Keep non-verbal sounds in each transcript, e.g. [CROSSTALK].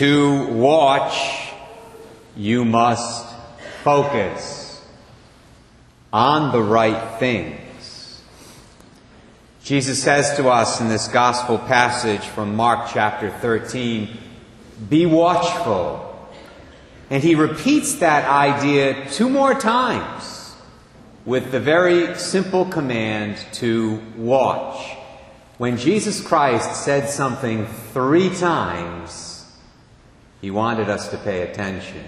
To watch, you must focus on the right things. Jesus says to us in this gospel passage from Mark chapter 13, be watchful. And he repeats that idea two more times with the very simple command to watch. When Jesus Christ said something three times, he wanted us to pay attention.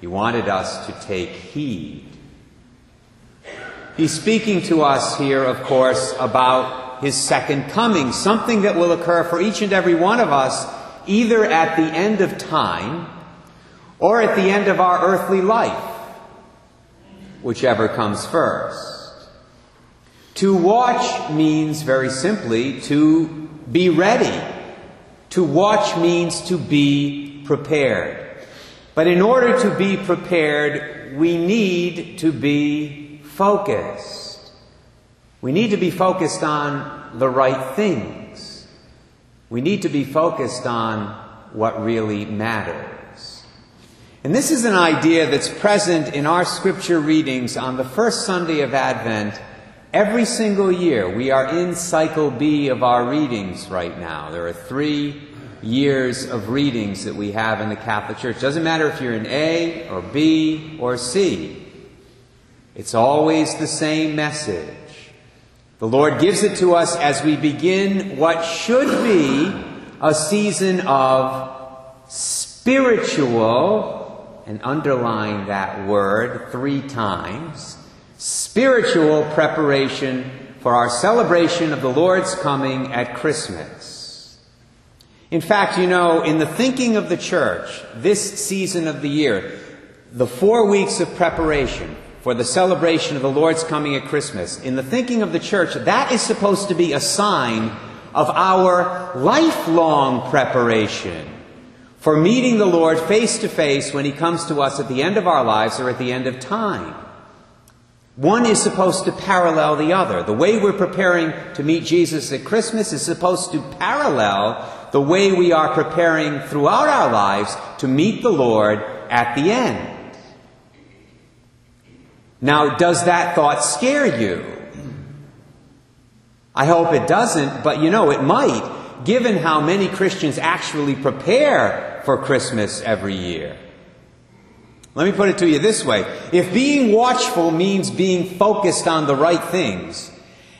He wanted us to take heed. He's speaking to us here, of course, about his second coming, something that will occur for each and every one of us either at the end of time or at the end of our earthly life, whichever comes first. To watch means very simply to be ready to watch means to be prepared. But in order to be prepared, we need to be focused. We need to be focused on the right things. We need to be focused on what really matters. And this is an idea that's present in our scripture readings on the first Sunday of Advent Every single year, we are in cycle B of our readings right now. There are three years of readings that we have in the Catholic Church. Doesn't matter if you're in A or B or C. It's always the same message. The Lord gives it to us as we begin what should be a season of spiritual, and underline that word three times, spiritual preparation for our celebration of the Lord's coming at Christmas. In fact, you know, in the thinking of the church, this season of the year, the four weeks of preparation for the celebration of the Lord's coming at Christmas, in the thinking of the church, that is supposed to be a sign of our lifelong preparation for meeting the Lord face to face when He comes to us at the end of our lives or at the end of time. One is supposed to parallel the other. The way we're preparing to meet Jesus at Christmas is supposed to parallel the way we are preparing throughout our lives to meet the Lord at the end. Now, does that thought scare you? I hope it doesn't, but you know, it might, given how many Christians actually prepare for Christmas every year. Let me put it to you this way. If being watchful means being focused on the right things,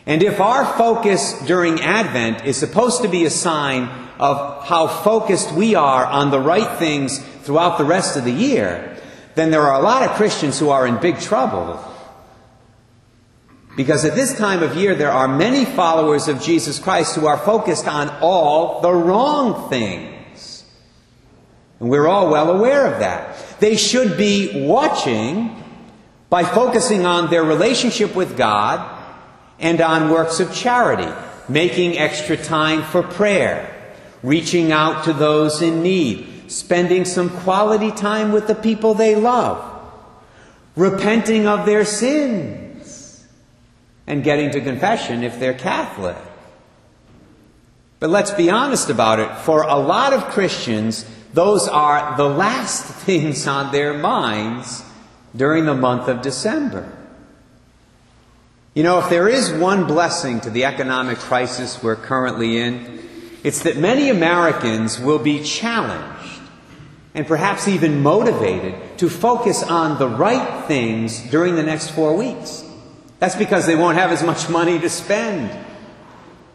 and if our focus during Advent is supposed to be a sign of how focused we are on the right things throughout the rest of the year, then there are a lot of Christians who are in big trouble. Because at this time of year, there are many followers of Jesus Christ who are focused on all the wrong things. And we're all well aware of that. They should be watching by focusing on their relationship with God and on works of charity, making extra time for prayer, reaching out to those in need, spending some quality time with the people they love, repenting of their sins, and getting to confession if they're Catholic. But let's be honest about it. For a lot of Christians, those are the last [LAUGHS] things on their minds during the month of December. You know, if there is one blessing to the economic crisis we're currently in, it's that many Americans will be challenged and perhaps even motivated to focus on the right things during the next four weeks. That's because they won't have as much money to spend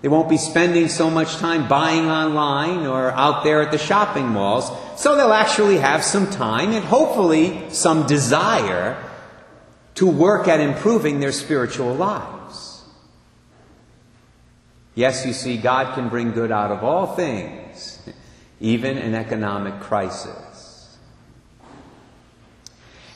they won't be spending so much time buying online or out there at the shopping malls. So they'll actually have some time and hopefully some desire to work at improving their spiritual lives. Yes, you see, God can bring good out of all things, even an economic crisis.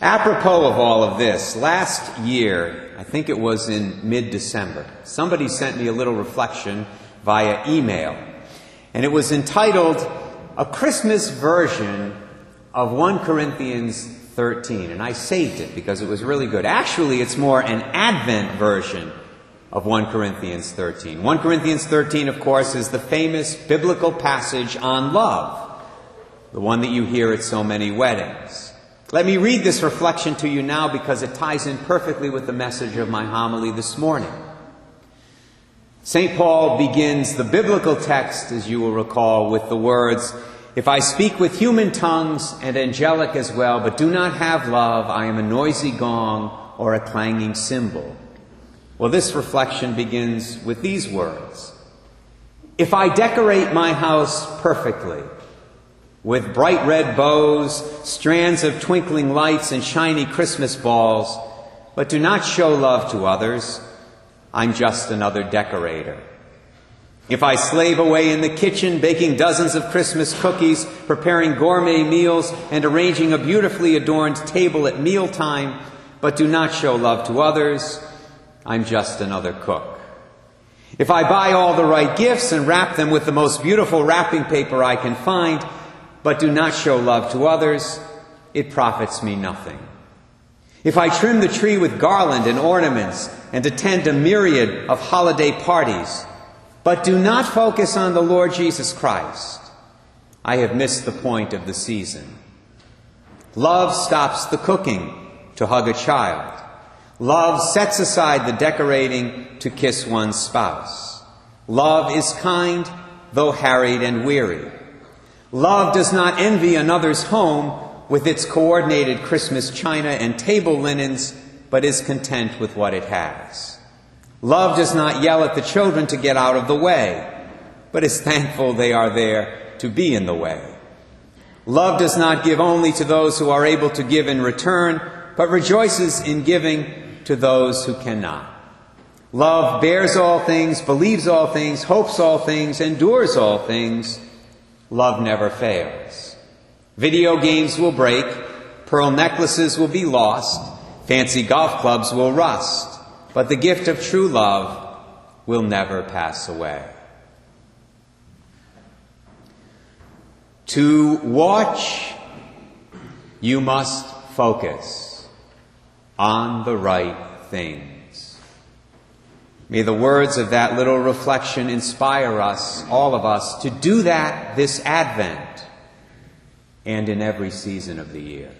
Apropos of all of this, last year I think it was in mid December, somebody sent me a little reflection via email. And it was entitled A Christmas Version of 1 Corinthians 13. And I saved it because it was really good. Actually, it's more an Advent version of 1 Corinthians 13. 1 Corinthians 13, of course, is the famous biblical passage on love. the one that you hear at so many weddings. Let me read this reflection to you now because it ties in perfectly with the message of my homily this morning. St. Paul begins the biblical text, as you will recall, with the words, If I speak with human tongues and angelic as well, but do not have love, I am a noisy gong or a clanging cymbal. Well, this reflection begins with these words If I decorate my house perfectly, with bright red bows, strands of twinkling lights, and shiny Christmas balls, but do not show love to others, I'm just another decorator. If I slave away in the kitchen, baking dozens of Christmas cookies, preparing gourmet meals, and arranging a beautifully adorned table at mealtime, but do not show love to others, I'm just another cook. If I buy all the right gifts and wrap them with the most beautiful wrapping paper I can find, but do not show love to others, it profits me nothing. If I trim the tree with garland and ornaments and attend a myriad of holiday parties, but do not focus on the Lord Jesus Christ, I have missed the point of the season. Love stops the cooking to hug a child. Love sets aside the decorating to kiss one's spouse. Love is kind, though harried and weary. Love does not envy another's home, with its coordinated Christmas china and table linens, but is content with what it has. Love does not yell at the children to get out of the way, but is thankful they are there to be in the way. Love does not give only to those who are able to give in return, but rejoices in giving to those who cannot. Love bears all things, believes all things, hopes all things, endures all things. Love never fails. Video games will break, pearl necklaces will be lost, fancy golf clubs will rust, but the gift of true love will never pass away. To watch, you must focus on the right things. May the words of that little reflection inspire us, all of us, to do that this Advent and in every season of the year.